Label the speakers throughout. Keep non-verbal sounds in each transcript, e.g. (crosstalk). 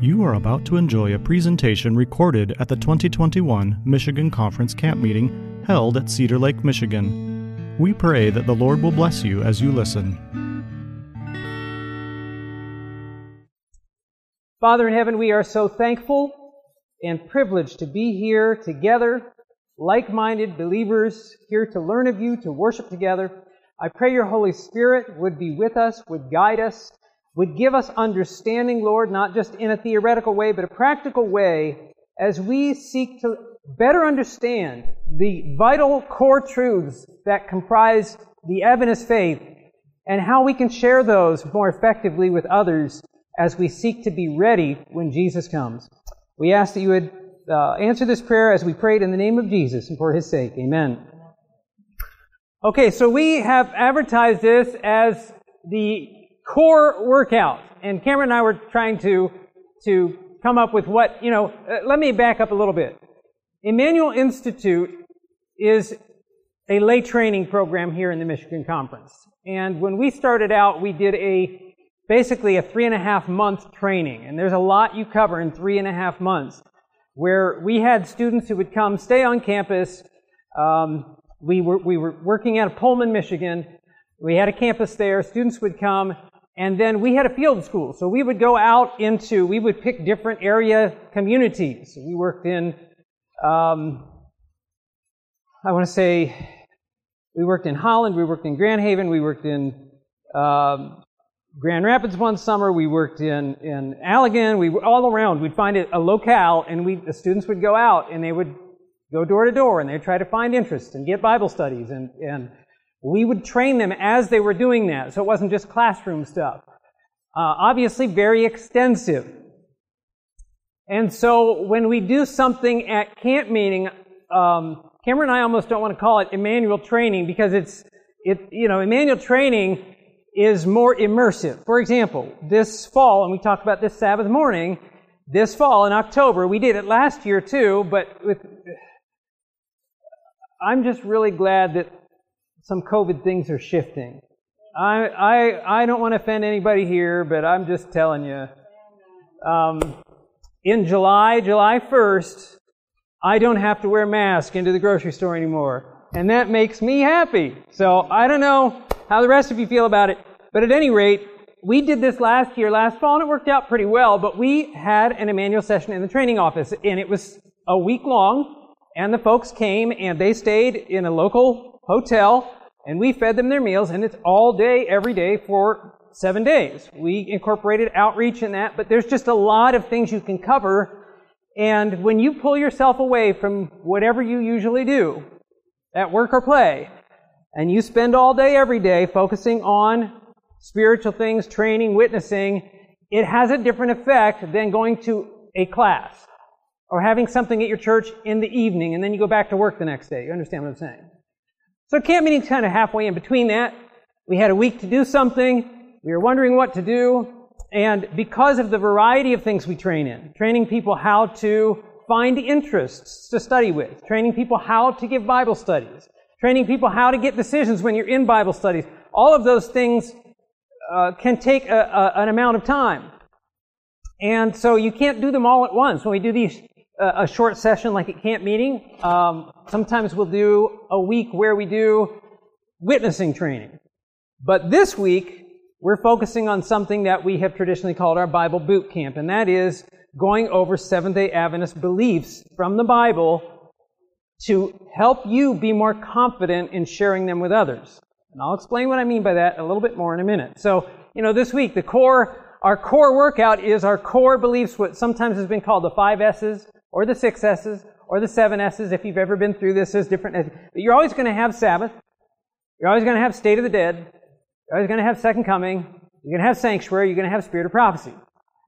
Speaker 1: You are about to enjoy a presentation recorded at the 2021 Michigan Conference Camp Meeting held at Cedar Lake, Michigan. We pray that the Lord will bless you as you listen.
Speaker 2: Father in heaven, we are so thankful and privileged to be here together, like minded believers, here to learn of you, to worship together. I pray your Holy Spirit would be with us, would guide us, would give us understanding, Lord, not just in a theoretical way, but a practical way as we seek to better understand the vital core truths that comprise the Adventist faith and how we can share those more effectively with others as we seek to be ready when Jesus comes. We ask that you would uh, answer this prayer as we prayed in the name of Jesus and for his sake. Amen. Okay, so we have advertised this as the core workout. And Cameron and I were trying to, to come up with what, you know, uh, let me back up a little bit. Emmanuel Institute is a lay training program here in the Michigan Conference. And when we started out, we did a, basically a three and a half month training. And there's a lot you cover in three and a half months where we had students who would come stay on campus. Um, we were, we were working out of Pullman, Michigan. We had a campus there. Students would come and then we had a field school. So we would go out into, we would pick different area communities. We worked in, um, I want to say, we worked in Holland, we worked in Grand Haven, we worked in um, Grand Rapids one summer, we worked in, in Allegan, we all around. We'd find a, a locale and we, the students would go out and they would go door to door and they'd try to find interest and get Bible studies and, and we would train them as they were doing that, so it wasn't just classroom stuff. Uh, obviously, very extensive. And so when we do something at camp meeting, um, Cameron and I almost don't want to call it Emmanuel training because it's, it, you know, Emmanuel training is more immersive. For example, this fall, and we talked about this Sabbath morning, this fall in October, we did it last year too, but with, I'm just really glad that some COVID things are shifting. I, I, I don't want to offend anybody here, but I'm just telling you. Um, in July, July 1st, I don't have to wear a mask into the grocery store anymore. And that makes me happy. So I don't know how the rest of you feel about it. But at any rate, we did this last year, last fall, and it worked out pretty well. But we had an Emmanuel session in the training office, and it was a week long. And the folks came and they stayed in a local hotel, and we fed them their meals, and it's all day, every day for seven days. We incorporated outreach in that, but there's just a lot of things you can cover. And when you pull yourself away from whatever you usually do at work or play, and you spend all day, every day focusing on spiritual things, training, witnessing, it has a different effect than going to a class or having something at your church in the evening and then you go back to work the next day. You understand what I'm saying? So camp meeting's kind of halfway in between that. We had a week to do something. We were wondering what to do. And because of the variety of things we train in, training people how to find interests to study with, training people how to give Bible studies, training people how to get decisions when you're in Bible studies, all of those things uh, can take a, a, an amount of time. And so you can't do them all at once. When we do these a short session like at camp meeting. Um, sometimes we'll do a week where we do witnessing training. But this week, we're focusing on something that we have traditionally called our Bible boot camp, and that is going over Seventh day Adventist beliefs from the Bible to help you be more confident in sharing them with others. And I'll explain what I mean by that a little bit more in a minute. So, you know, this week, the core, our core workout is our core beliefs, what sometimes has been called the five S's or the six S's, or the seven S's, if you've ever been through this, there's different But you're always going to have Sabbath. You're always going to have state of the dead. You're always going to have second coming. You're going to have sanctuary. You're going to have spirit of prophecy.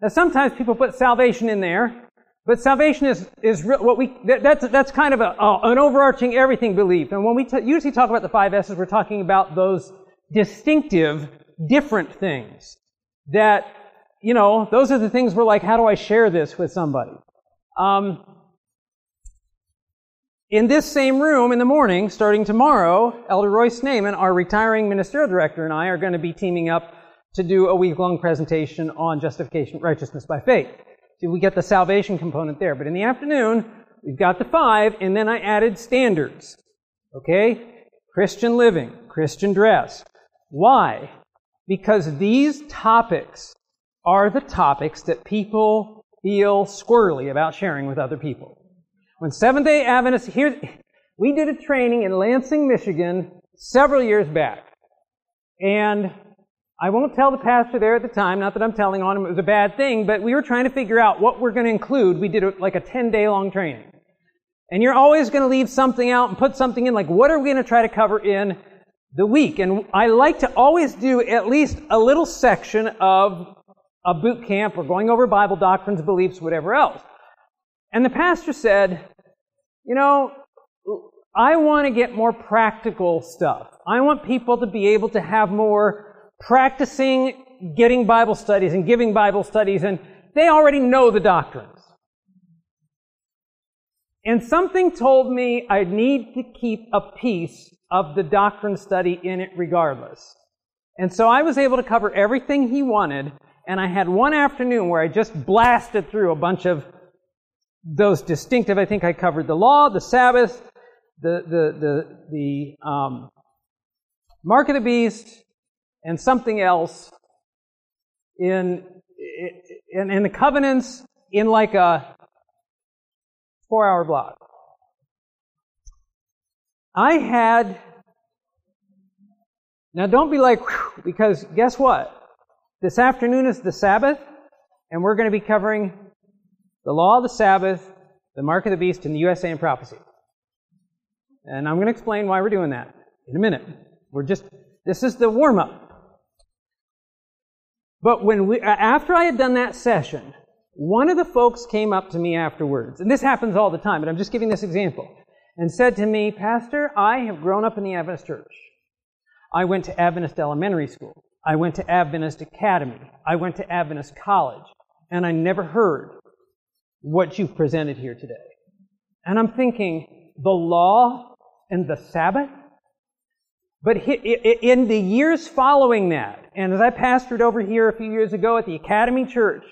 Speaker 2: Now, sometimes people put salvation in there, but salvation is, is what we, that, that's, that's kind of a, an overarching everything belief. And when we t- usually talk about the five S's, we're talking about those distinctive, different things that, you know, those are the things we're like, how do I share this with somebody? Um, in this same room in the morning, starting tomorrow, Elder Roy Snaman, our retiring ministerial director, and I are going to be teaming up to do a week long presentation on justification, righteousness by faith. See, we get the salvation component there. But in the afternoon, we've got the five, and then I added standards. Okay? Christian living, Christian dress. Why? Because these topics are the topics that people feel squirrely about sharing with other people. When Seventh day Adventists, here, we did a training in Lansing, Michigan several years back. And I won't tell the pastor there at the time, not that I'm telling on him it was a bad thing, but we were trying to figure out what we're going to include. We did like a 10 day long training. And you're always going to leave something out and put something in, like what are we going to try to cover in the week? And I like to always do at least a little section of a boot camp or going over Bible doctrines, beliefs, whatever else. And the pastor said, you know, I want to get more practical stuff. I want people to be able to have more practicing getting Bible studies and giving Bible studies, and they already know the doctrines. And something told me I need to keep a piece of the doctrine study in it regardless. And so I was able to cover everything he wanted, and I had one afternoon where I just blasted through a bunch of those distinctive. I think I covered the law, the Sabbath, the the the the um, mark of the beast, and something else in in, in the covenants in like a four-hour block. I had now don't be like because guess what? This afternoon is the Sabbath, and we're going to be covering the law of the Sabbath, the mark of the beast, and the USA and prophecy. And I'm going to explain why we're doing that in a minute. We're just, this is the warm up. But when we, after I had done that session, one of the folks came up to me afterwards, and this happens all the time, but I'm just giving this example, and said to me, Pastor, I have grown up in the Adventist church. I went to Adventist elementary school. I went to Adventist academy. I went to Adventist college. And I never heard what you've presented here today. And I'm thinking, the law and the Sabbath? But in the years following that, and as I pastored over here a few years ago at the Academy Church,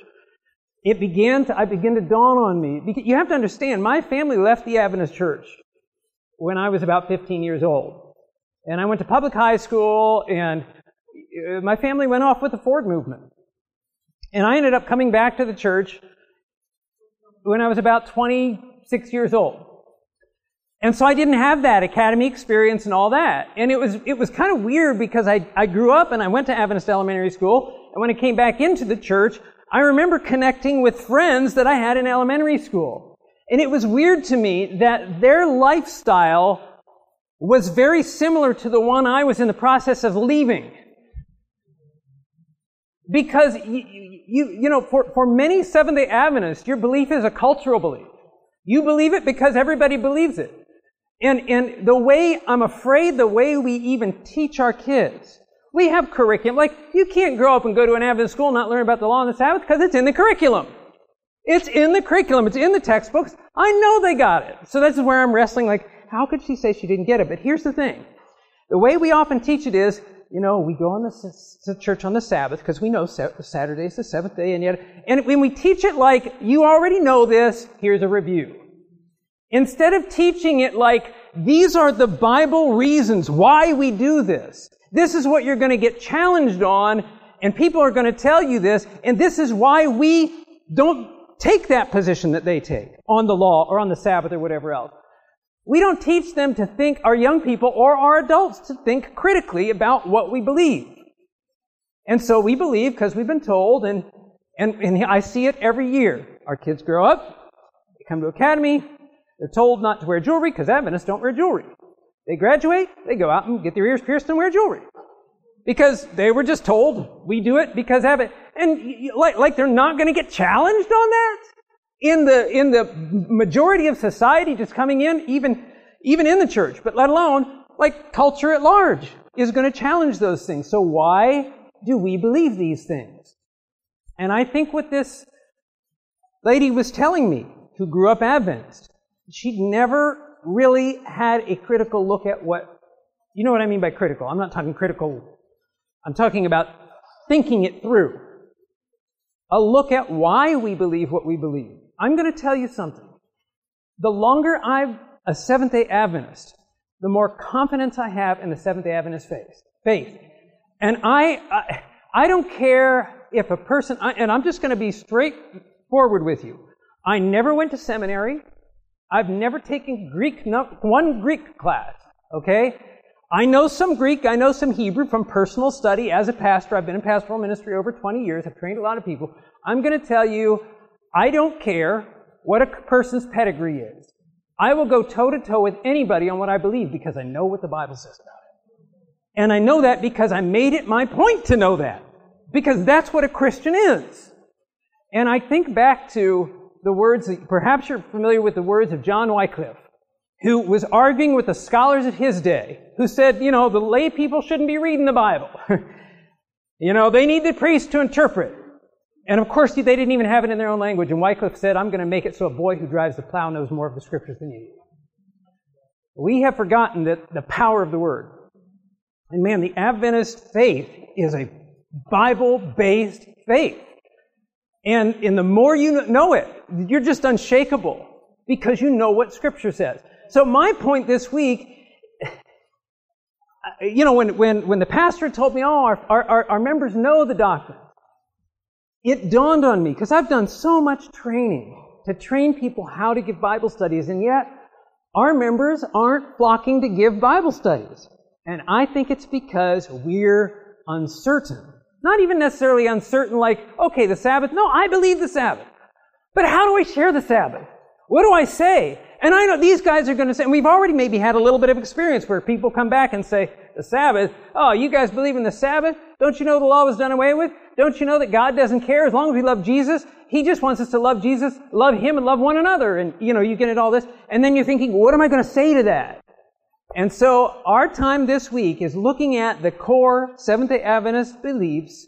Speaker 2: it began to, I began to dawn on me. You have to understand, my family left the Adventist Church when I was about 15 years old. And I went to public high school, and Uh, my family went off with the Ford movement. And I ended up coming back to the church when I was about 26 years old. And so I didn't have that academy experience and all that. And it was, it was kind of weird because I, I grew up and I went to Adventist Elementary School. And when I came back into the church, I remember connecting with friends that I had in elementary school. And it was weird to me that their lifestyle was very similar to the one I was in the process of leaving. Because, you, you, you know, for, for many Seventh day Adventists, your belief is a cultural belief. You believe it because everybody believes it. And, and the way, I'm afraid the way we even teach our kids, we have curriculum. Like, you can't grow up and go to an Adventist school and not learn about the law and the Sabbath because it's in the curriculum. It's in the curriculum. It's in the textbooks. I know they got it. So this is where I'm wrestling like, how could she say she didn't get it? But here's the thing. The way we often teach it is, you know, we go on the, to church on the Sabbath because we know Saturday is the seventh day, and yet, and when we teach it like you already know this, here's a review. Instead of teaching it like these are the Bible reasons why we do this, this is what you're going to get challenged on, and people are going to tell you this, and this is why we don't take that position that they take on the law or on the Sabbath or whatever else. We don't teach them to think, our young people or our adults, to think critically about what we believe. And so we believe because we've been told, and, and, and I see it every year. Our kids grow up, they come to academy, they're told not to wear jewelry because Adventists don't wear jewelry. They graduate, they go out and get their ears pierced and wear jewelry. Because they were just told, we do it because Advent, and like, like they're not going to get challenged on that? In the, in the majority of society just coming in, even, even in the church, but let alone like culture at large is going to challenge those things. So why do we believe these things? And I think what this lady was telling me, who grew up Adventist, she'd never really had a critical look at what, you know what I mean by critical. I'm not talking critical. I'm talking about thinking it through. A look at why we believe what we believe. I'm going to tell you something. The longer I'm a Seventh day Adventist, the more confidence I have in the Seventh day Adventist faith. faith. And I, I, I don't care if a person, I, and I'm just going to be straightforward with you. I never went to seminary. I've never taken Greek, one Greek class, okay? I know some Greek, I know some Hebrew from personal study as a pastor. I've been in pastoral ministry over 20 years. I've trained a lot of people. I'm going to tell you, I don't care what a person's pedigree is. I will go toe to toe with anybody on what I believe because I know what the Bible says about it. And I know that because I made it my point to know that. Because that's what a Christian is. And I think back to the words, that, perhaps you're familiar with the words of John Wycliffe, who was arguing with the scholars of his day, who said, you know, the lay people shouldn't be reading the Bible. (laughs) you know, they need the priest to interpret. And of course, they didn't even have it in their own language. And Wycliffe said, I'm going to make it so a boy who drives the plow knows more of the scriptures than you. We have forgotten that the power of the word. And man, the Adventist faith is a Bible based faith. And, and the more you know it, you're just unshakable because you know what Scripture says. So my point this week, (sighs) you know, when, when, when the pastor told me, oh, our, our, our members know the doctrine, it dawned on me, because I've done so much training to train people how to give Bible studies, and yet our members aren't flocking to give Bible studies. And I think it's because we're uncertain. Not even necessarily uncertain like, okay, the Sabbath. No, I believe the Sabbath. But how do I share the Sabbath? What do I say? And I know these guys are going to say, and we've already maybe had a little bit of experience where people come back and say, the Sabbath, oh, you guys believe in the Sabbath? Don't you know the law was done away with? Don't you know that God doesn't care as long as we love Jesus? He just wants us to love Jesus, love Him, and love one another. And, you know, you get it all this. And then you're thinking, what am I going to say to that? And so our time this week is looking at the core Seventh day Adventist beliefs.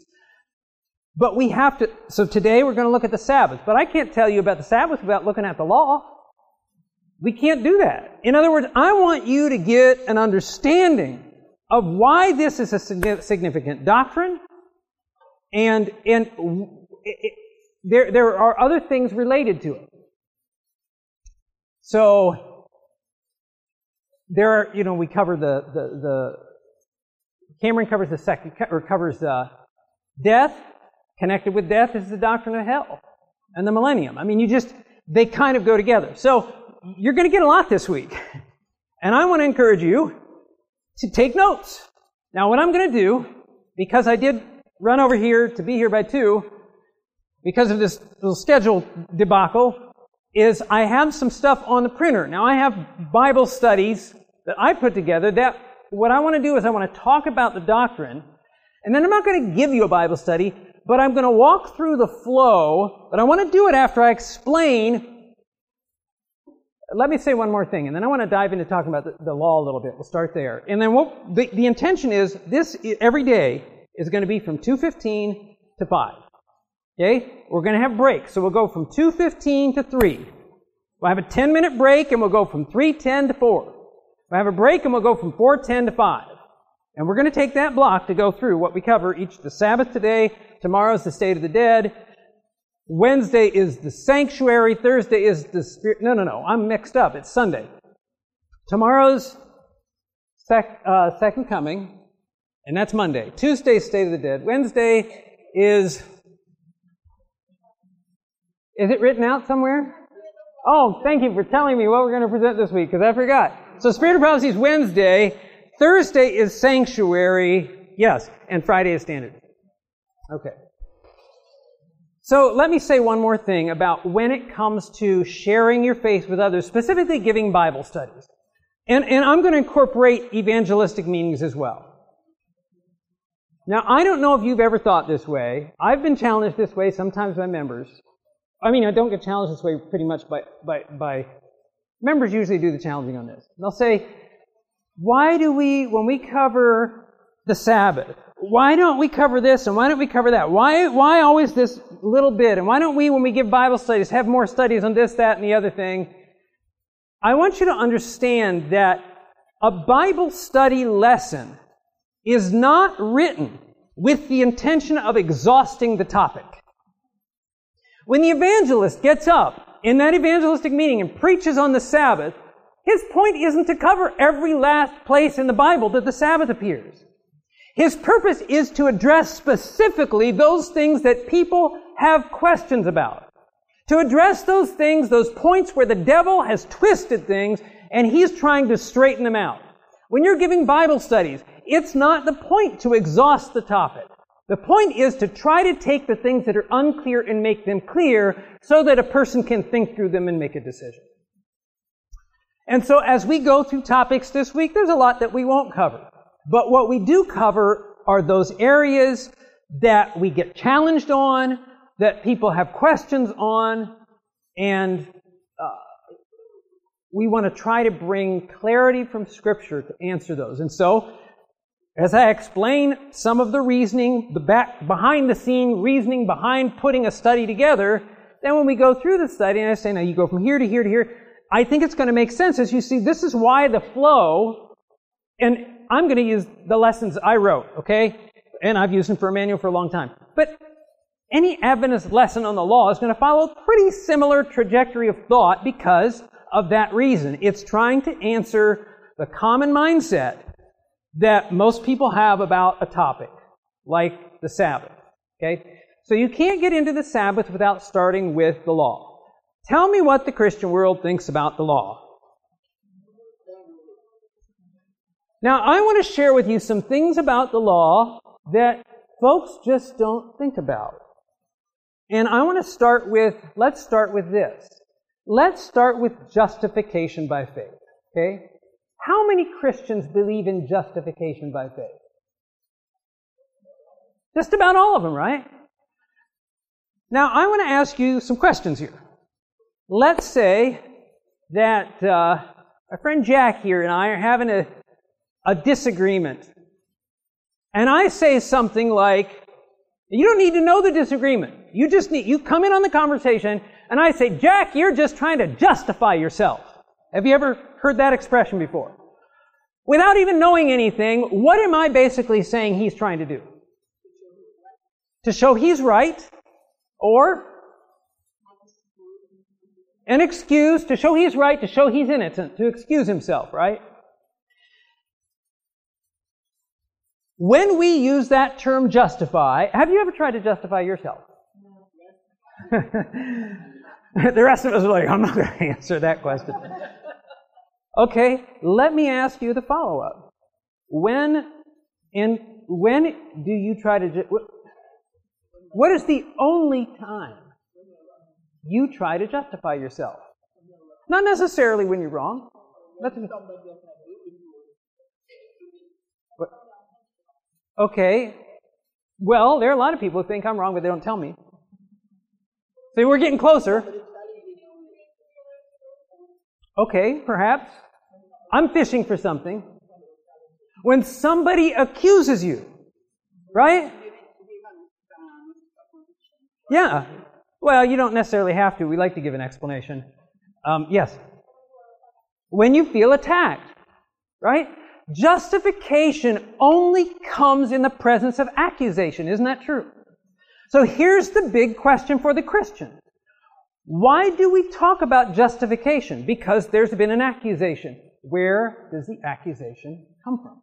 Speaker 2: But we have to, so today we're going to look at the Sabbath. But I can't tell you about the Sabbath without looking at the law. We can't do that. In other words, I want you to get an understanding of why this is a significant doctrine and, and it, there, there are other things related to it. So, there are, you know, we cover the, the, the Cameron covers the second, or covers uh, death. Connected with death is the doctrine of hell and the millennium. I mean, you just, they kind of go together. So, you're going to get a lot this week. (laughs) And I want to encourage you to take notes. Now, what I'm going to do, because I did run over here to be here by two because of this little schedule debacle is I have some stuff on the printer. Now I have Bible studies that I put together that what I want to do is I want to talk about the doctrine and then I'm not going to give you a Bible study, but I'm going to walk through the flow, but I want to do it after I explain let me say one more thing, and then I want to dive into talking about the, the law a little bit. We'll start there. And then what, the, the intention is this every day is going to be from 2.15 to 5. Okay? We're going to have breaks. So we'll go from 2.15 to 3. We'll have a 10 minute break and we'll go from 3.10 to 4. We'll have a break and we'll go from 4.10 to 5. And we're going to take that block to go through what we cover each the Sabbath today, tomorrow's the state of the dead, Wednesday is the sanctuary, Thursday is the spirit. No, no, no, I'm mixed up. It's Sunday. Tomorrow's sec, uh, second coming, and that's Monday. Tuesday, State of the Dead. Wednesday is. Is it written out somewhere? Oh, thank you for telling me what we're going to present this week, because I forgot. So, Spirit of Prophecy is Wednesday. Thursday is Sanctuary. Yes. And Friday is Standard. Okay. So, let me say one more thing about when it comes to sharing your faith with others, specifically giving Bible studies. And, and I'm going to incorporate evangelistic meanings as well. Now, I don't know if you've ever thought this way. I've been challenged this way sometimes by members. I mean, I don't get challenged this way pretty much by, by, by members usually do the challenging on this. They'll say, why do we, when we cover the Sabbath, why don't we cover this and why don't we cover that? Why, why always this little bit? And why don't we, when we give Bible studies, have more studies on this, that, and the other thing? I want you to understand that a Bible study lesson is not written with the intention of exhausting the topic. When the evangelist gets up in that evangelistic meeting and preaches on the Sabbath, his point isn't to cover every last place in the Bible that the Sabbath appears. His purpose is to address specifically those things that people have questions about. To address those things, those points where the devil has twisted things and he's trying to straighten them out. When you're giving Bible studies, it's not the point to exhaust the topic. The point is to try to take the things that are unclear and make them clear so that a person can think through them and make a decision. And so as we go through topics this week, there's a lot that we won't cover. But what we do cover are those areas that we get challenged on, that people have questions on, and uh, we want to try to bring clarity from Scripture to answer those. And so, as I explain some of the reasoning, the back, behind the scene reasoning behind putting a study together, then when we go through the study and I say, now you go from here to here to here, I think it's going to make sense as you see this is why the flow, and I'm going to use the lessons I wrote, okay? And I've used them for Emmanuel for a long time. But any Adventist lesson on the law is going to follow a pretty similar trajectory of thought because of that reason. It's trying to answer the common mindset that most people have about a topic, like the Sabbath. Okay? So you can't get into the Sabbath without starting with the law. Tell me what the Christian world thinks about the law. Now, I want to share with you some things about the law that folks just don't think about. And I want to start with, let's start with this. Let's start with justification by faith. Okay? How many Christians believe in justification by faith? Just about all of them, right? Now, I want to ask you some questions here. Let's say that uh, our friend Jack here and I are having a, a disagreement. And I say something like, you don't need to know the disagreement. You just need, you come in on the conversation and I say, Jack, you're just trying to justify yourself. Have you ever heard that expression before? Without even knowing anything, what am I basically saying he's trying to do? To show he's right, or an excuse to show he's right, to show he's innocent, to excuse himself, right? When we use that term justify, have you ever tried to justify yourself? (laughs) the rest of us are like, I'm not going (laughs) to answer that question. Okay, let me ask you the follow up. When and when do you try to? What is the only time you try to justify yourself? Not necessarily when you're wrong. Okay. Well, there are a lot of people who think I'm wrong, but they don't tell me. So we're getting closer. Okay, perhaps. I'm fishing for something. When somebody accuses you, right? Yeah. Well, you don't necessarily have to. We like to give an explanation. Um, yes. When you feel attacked, right? Justification only comes in the presence of accusation. Isn't that true? So here's the big question for the Christian. Why do we talk about justification? Because there's been an accusation. Where does the accusation come from?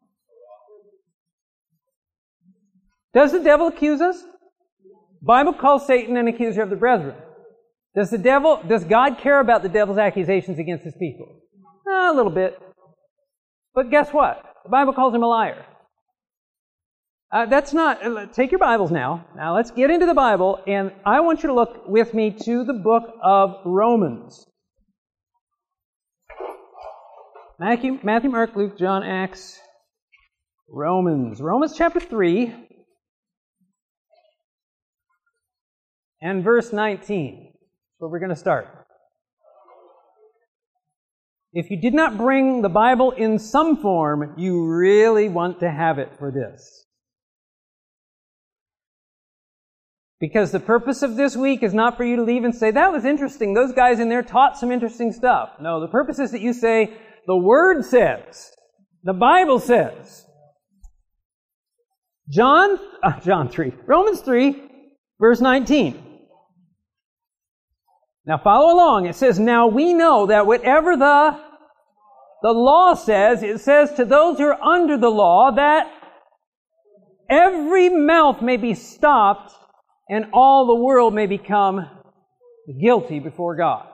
Speaker 2: Does the devil accuse us? Bible calls Satan an accuser of the brethren. Does the devil, does God care about the devil's accusations against his people? a little bit. But guess what? The Bible calls him a liar. Uh, that's not, uh, take your Bibles now. Now let's get into the Bible, and I want you to look with me to the book of Romans. Matthew, Matthew, Mark, Luke, John, Acts, Romans. Romans chapter 3 and verse 19. That's where we're going to start. If you did not bring the Bible in some form, you really want to have it for this. Because the purpose of this week is not for you to leave and say, that was interesting. Those guys in there taught some interesting stuff. No, the purpose is that you say, the Word says, the Bible says. John, uh, John 3, Romans 3, verse 19. Now follow along. It says, Now we know that whatever the, the law says, it says to those who are under the law that every mouth may be stopped and all the world may become guilty before God.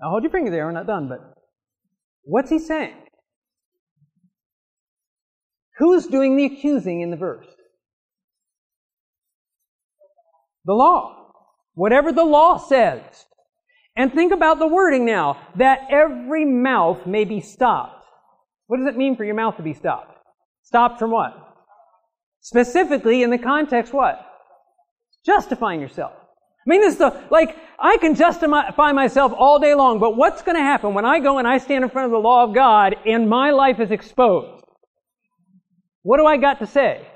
Speaker 2: Now hold your finger there, we're not done, but what's he saying? Who's doing the accusing in the verse? The law. Whatever the law says. And think about the wording now, that every mouth may be stopped. What does it mean for your mouth to be stopped? Stopped from what? Specifically in the context what? Justifying yourself. I mean, this is the, like, I can justify myself all day long, but what's going to happen when I go and I stand in front of the law of God and my life is exposed? What do I got to say?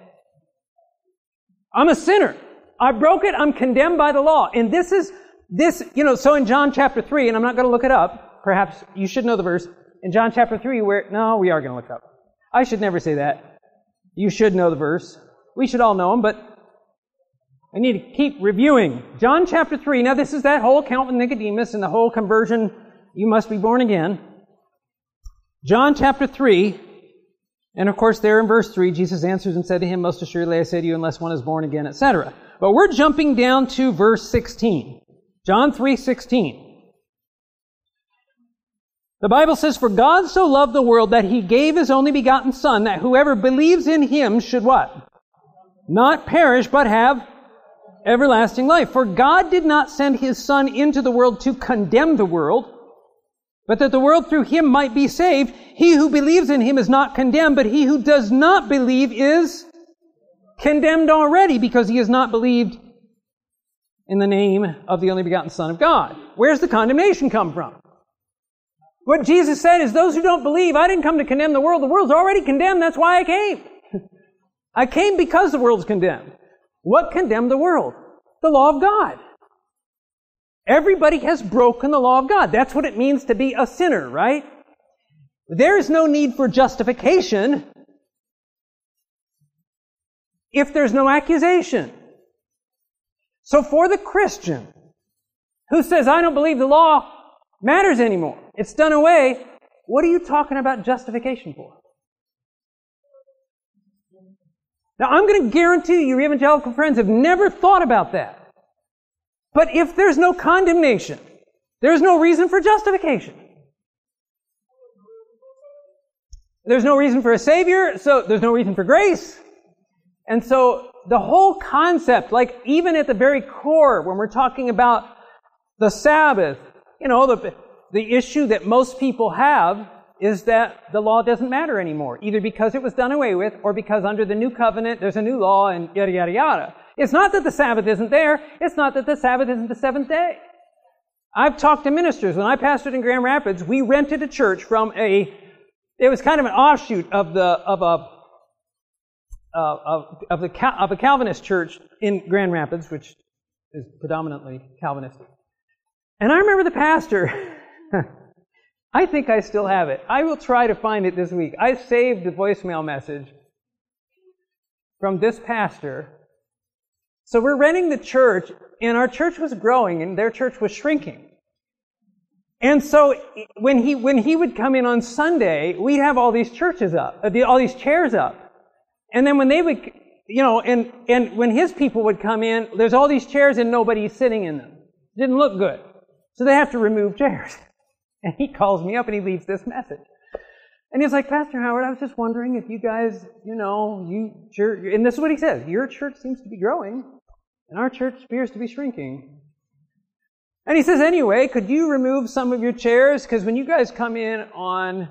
Speaker 2: I'm a sinner. I broke it. I'm condemned by the law. And this is, this, you know, so in John chapter 3, and I'm not going to look it up. Perhaps you should know the verse. In John chapter 3, where, no, we are going to look up. I should never say that. You should know the verse. We should all know them, but I need to keep reviewing. John chapter 3. Now, this is that whole account with Nicodemus and the whole conversion. You must be born again. John chapter 3. And of course, there in verse 3, Jesus answers and said to him, Most assuredly I say to you, unless one is born again, etc. But we're jumping down to verse 16. John 3 16. The Bible says, For God so loved the world that he gave his only begotten Son, that whoever believes in him should what? Not perish, but have everlasting life. For God did not send his Son into the world to condemn the world, but that the world through him might be saved. He who believes in him is not condemned, but he who does not believe is condemned already because he has not believed in the name of the only begotten Son of God. Where's the condemnation come from? What Jesus said is those who don't believe, I didn't come to condemn the world. The world's already condemned. That's why I came. (laughs) I came because the world's condemned. What condemned the world? The law of God. Everybody has broken the law of God. That's what it means to be a sinner, right? There is no need for justification if there's no accusation. So for the Christian who says, I don't believe the law matters anymore, it's done away, what are you talking about justification for? Now, I'm going to guarantee you, your evangelical friends have never thought about that. But if there's no condemnation, there's no reason for justification. There's no reason for a Savior, so there's no reason for grace. And so the whole concept, like even at the very core, when we're talking about the Sabbath, you know, the, the issue that most people have is that the law doesn't matter anymore, either because it was done away with or because under the new covenant there's a new law and yada yada yada. It's not that the Sabbath isn't there, it's not that the Sabbath isn't the seventh day. I've talked to ministers. When I pastored in Grand Rapids, we rented a church from a, it was kind of an offshoot of the, of a, uh, of, of, the, of a Calvinist church in Grand Rapids, which is predominantly Calvinistic. And I remember the pastor, (laughs) I think I still have it. I will try to find it this week. I saved the voicemail message from this pastor. So we're renting the church, and our church was growing, and their church was shrinking. And so when he when he would come in on Sunday, we'd have all these churches up, uh, all these chairs up, and then when they would, you know, and and when his people would come in, there's all these chairs and nobody's sitting in them. Didn't look good, so they have to remove chairs. (laughs) And he calls me up and he leaves this message. And he's like, Pastor Howard, I was just wondering if you guys, you know, you church, and this is what he says, your church seems to be growing, and our church appears to be shrinking. And he says, anyway, could you remove some of your chairs? Because when you guys come in on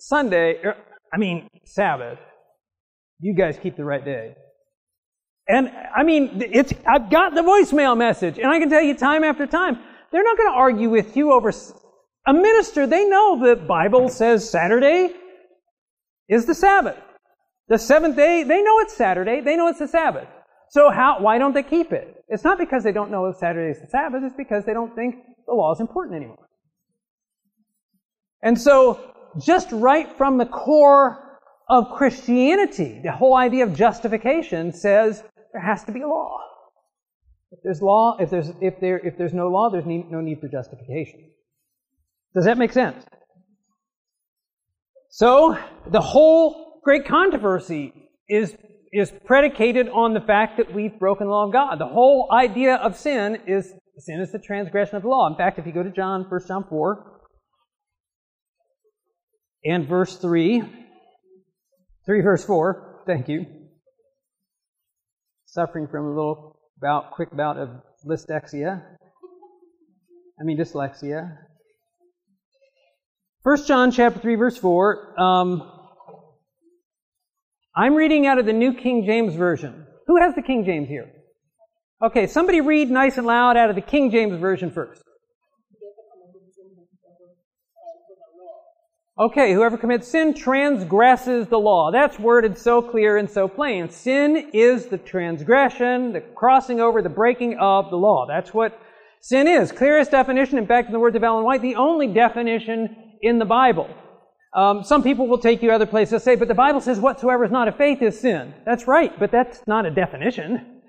Speaker 2: Sunday, er, I mean, Sabbath, you guys keep the right day. And I mean, it's, I've got the voicemail message, and I can tell you time after time, they're not going to argue with you over a minister. They know the Bible says Saturday is the Sabbath. The seventh day, they know it's Saturday. They know it's the Sabbath. So how, why don't they keep it? It's not because they don't know if Saturday is the Sabbath. It's because they don't think the law is important anymore. And so, just right from the core of Christianity. The whole idea of justification says there has to be a law. If there's law, if there's if there if there's no law, there's need, no need for justification. Does that make sense? So the whole great controversy is is predicated on the fact that we've broken the law of God. The whole idea of sin is sin is the transgression of the law. In fact, if you go to John, 1 John 4, and verse 3, 3 verse 4, thank you. Suffering from a little bout, quick bout of dyslexia. I mean dyslexia. 1 John chapter 3 verse 4, um, I'm reading out of the New King James Version. Who has the King James here? Okay, somebody read nice and loud out of the King James Version first. Okay, whoever commits sin transgresses the law. That's worded so clear and so plain. Sin is the transgression, the crossing over, the breaking of the law. That's what sin is. Clearest definition, in fact, in the words of Ellen White, the only definition in the Bible. Um, some people will take you other places and say, but the Bible says whatsoever is not of faith is sin. That's right, but that's not a definition.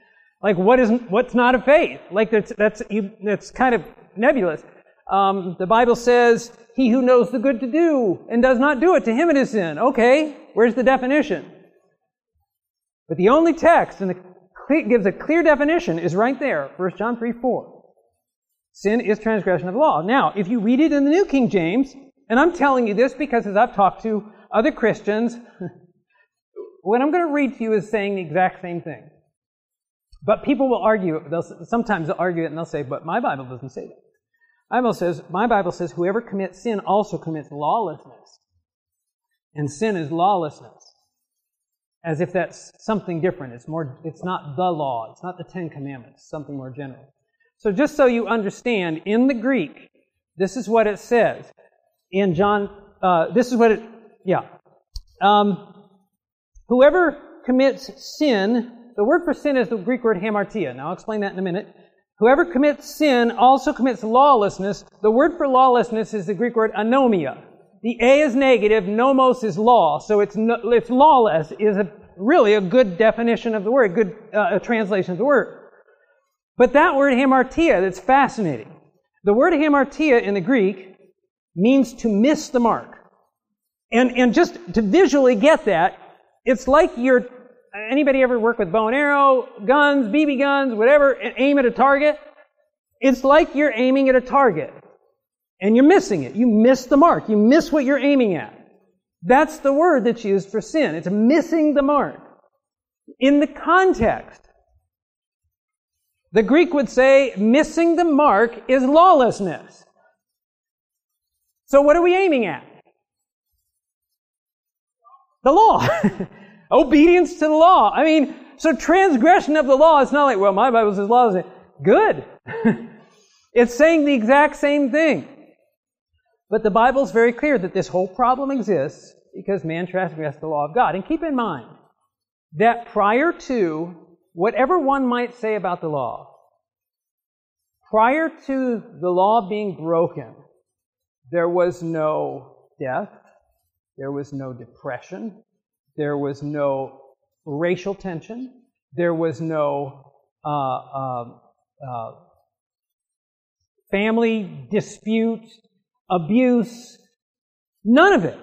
Speaker 2: Like what is what's not of faith? Like that's that's you, that's kind of nebulous. Um, the Bible says, "He who knows the good to do and does not do it, to him it is sin." Okay, where's the definition? But the only text and the gives a clear definition is right there, 1 John 3 4. Sin is transgression of the law. Now, if you read it in the New King James, and I'm telling you this because as I've talked to other Christians, (laughs) what I'm going to read to you is saying the exact same thing. But people will argue, they'll, sometimes they'll argue it and they'll say, but my Bible doesn't say that. Bible says, my Bible says, whoever commits sin also commits lawlessness. And sin is lawlessness. As if that's something different. It's more, it's not the law. It's not the Ten Commandments. something more general. So just so you understand, in the Greek, this is what it says in John, uh, this is what it, yeah. Um, whoever commits sin, the word for sin is the Greek word hamartia. Now I'll explain that in a minute. Whoever commits sin also commits lawlessness. The word for lawlessness is the Greek word anomia. The A is negative, nomos is law, so it's, no, it's lawless is a, really a good definition of the word, good uh, translation of the word. But that word hamartia, that's fascinating. The word hamartia in the Greek means to miss the mark. And, and just to visually get that, it's like you're, anybody ever work with bow and arrow, guns, BB guns, whatever, and aim at a target? It's like you're aiming at a target. And you're missing it. You miss the mark. You miss what you're aiming at. That's the word that's used for sin. It's missing the mark. In the context, the Greek would say missing the mark is lawlessness. So what are we aiming at? The law. (laughs) Obedience to the law. I mean, so transgression of the law, it's not like, well, my Bible says law is good. (laughs) it's saying the exact same thing. But the Bible is very clear that this whole problem exists because man transgressed the law of God. And keep in mind that prior to whatever one might say about the law, prior to the law being broken, there was no death. There was no depression. There was no racial tension. There was no uh, uh, uh, family dispute, abuse. None of it.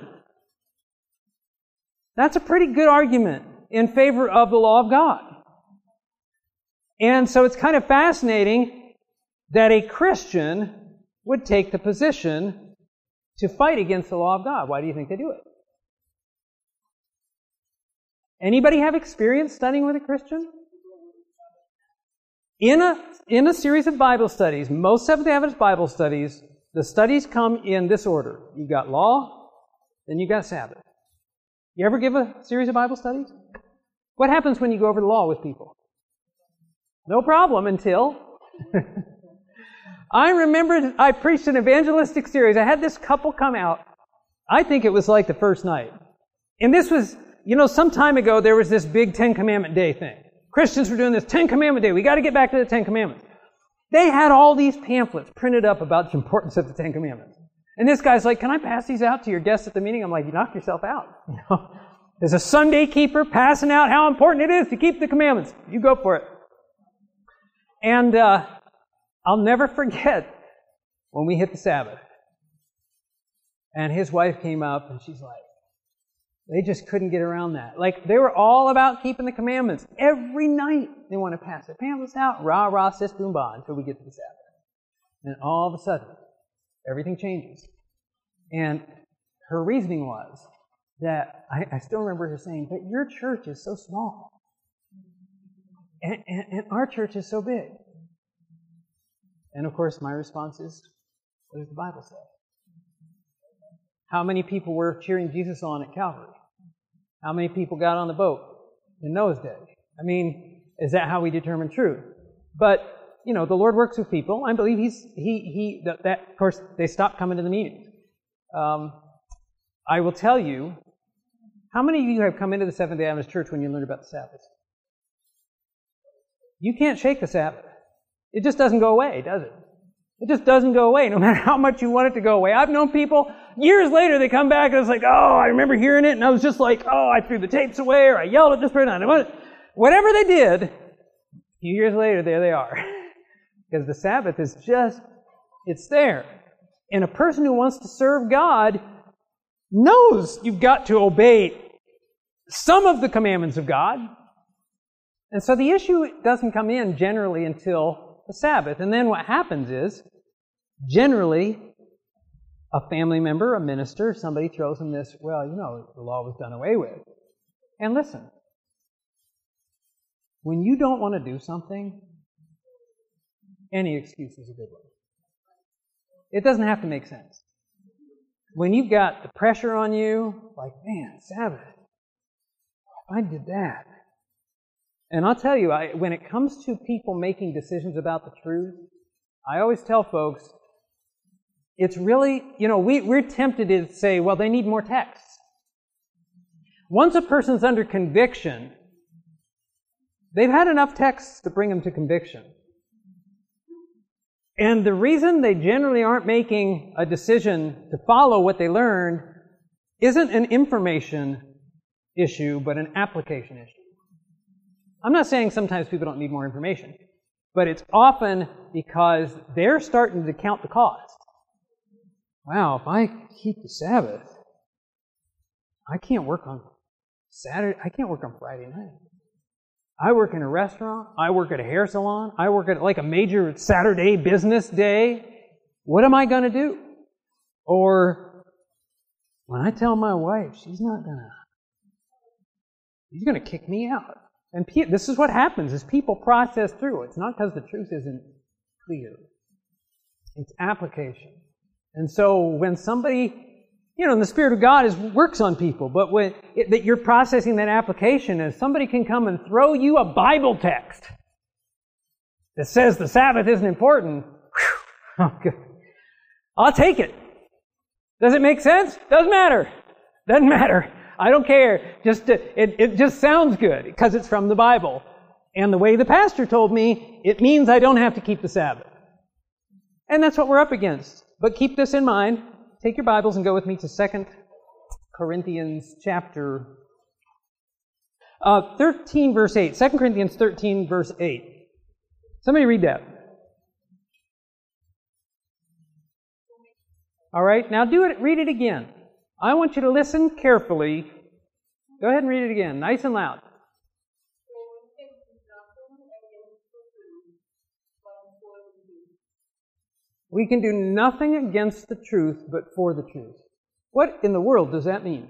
Speaker 2: That's a pretty good argument in favor of the law of God. And so it's kind of fascinating that a Christian would take the position to fight against the law of God. Why do you think they do it? Anybody have experience studying with a Christian? In a, in a series of Bible studies, most Seventh Adventist Bible studies, the studies come in this order. You've got law, then you've got Sabbath. You ever give a series of Bible studies? What happens when you go over the law with people? No problem until (laughs) I remember I preached an evangelistic series. I had this couple come out. I think it was like the first night. And this was, you know, some time ago there was this big Ten Commandment Day thing. Christians were doing this Ten Commandment Day. We got to get back to the Ten Commandments. They had all these pamphlets printed up about the importance of the Ten Commandments. And this guy's like, can I pass these out to your guests at the meeting? I'm like, you knock yourself out. (laughs) There's a Sunday keeper, passing out how important it is to keep the commandments. You go for it. And uh, I'll never forget when we hit the Sabbath. And his wife came up and she's like, they just couldn't get around that. Like, they were all about keeping the commandments. Every night they want to pass the pamphlets out, rah, rah, sis, boom, bah, until we get to the Sabbath. And all of a sudden, everything changes. And her reasoning was that, I, I still remember her saying, but your church is so small. And, and, and our church is so big. And of course, my response is, what does the Bible say? How many people were cheering Jesus on at Calvary? How many people got on the boat in Noah's day? I mean, is that how we determine truth? But, you know, the Lord works with people. I believe He's, He, He, that, that of course, they stopped coming to the meetings. Um, I will tell you, how many of you have come into the Seventh day Adventist Church when you learned about the Sabbath? You can't shake the Sabbath. It just doesn't go away, does it? It just doesn't go away, no (laughs) matter how much you want it to go away. I've known people, years later, they come back and it's like, oh, I remember hearing it, and I was just like, oh, I threw the tapes away, or I yelled at this person. I Whatever they did, a few years later, there they are. (laughs) because the Sabbath is just, it's there. And a person who wants to serve God knows you've got to obey some of the commandments of God. And so the issue doesn't come in generally until the Sabbath. And then what happens is, generally, a family member, a minister, somebody throws them this, well, you know, the law was done away with. And listen, when you don't want to do something, any excuse is a good one. It doesn't have to make sense. When you've got the pressure on you, like, man, Sabbath, I did that. And I'll tell you, I, when it comes to people making decisions about the truth, I always tell folks, it's really, you know, we, we're tempted to say, well, they need more texts. Once a person's under conviction, they've had enough texts to bring them to conviction. And the reason they generally aren't making a decision to follow what they learned isn't an information issue, but an application issue. I'm not saying sometimes people don't need more information, but it's often because they're starting to count the cost. Wow, if I keep the Sabbath, I can't work on Saturday, I can't work on Friday night. I work in a restaurant, I work at a hair salon, I work at like a major Saturday business day. What am I going to do? Or when I tell my wife, she's not going to, she's going to kick me out. And this is what happens as people process through. It's not because the truth isn't clear. It's application. And so when somebody, you know, the Spirit of God is, works on people, but when it, that you're processing that application, as somebody can come and throw you a Bible text that says the Sabbath isn't important, whew, (laughs) oh, good. I'll take it. Does it make sense? Doesn't matter. Doesn't matter. I don't care. Just to, it, it just sounds good because it's from the Bible. And the way the pastor told me, it means I don't have to keep the Sabbath. And that's what we're up against. But keep this in mind. Take your Bibles and go with me to 2 Corinthians chapter uh, 13, verse 8. 2 Corinthians 13, verse 8. Somebody read that. All right, now do it. Read it again. I want you to listen carefully. Go ahead and read it again, nice and loud. We can do nothing against the truth but for the truth. What in the world does that mean?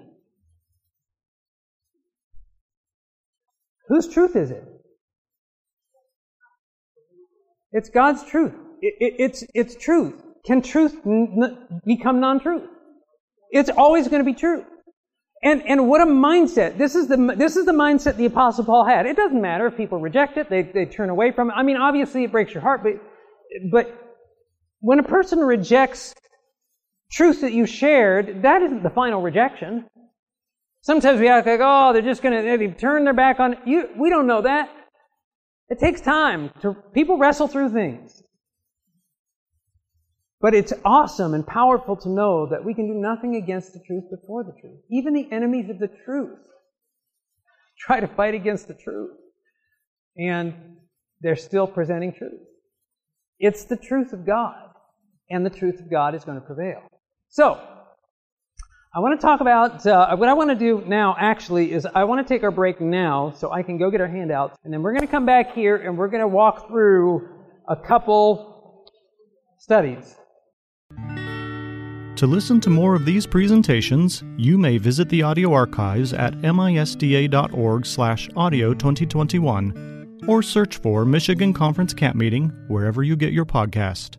Speaker 2: Whose truth is it? It's God's truth. It, it, it's, it's truth. Can truth n- become non truth? It's always going to be true. And, and what a mindset. This is, the, this is the mindset the Apostle Paul had. It doesn't matter if people reject it, they, they turn away from it. I mean, obviously it breaks your heart, but, but when a person rejects truth that you shared, that isn't the final rejection. Sometimes we act like, oh, they're just going to turn their back on you. We don't know that. It takes time to people wrestle through things. But it's awesome and powerful to know that we can do nothing against the truth before the truth. Even the enemies of the truth try to fight against the truth. And they're still presenting truth. It's the truth of God, and the truth of God is going to prevail. So, I want to talk about uh, what I want to do now. Actually, is I want to take our break now, so I can go get our handouts, and then we're going to come back here and we're going to walk through a couple studies.
Speaker 1: To listen to more of these presentations, you may visit the audio archives at misda.org/audio2021 or search for Michigan Conference Camp Meeting wherever you get your podcast.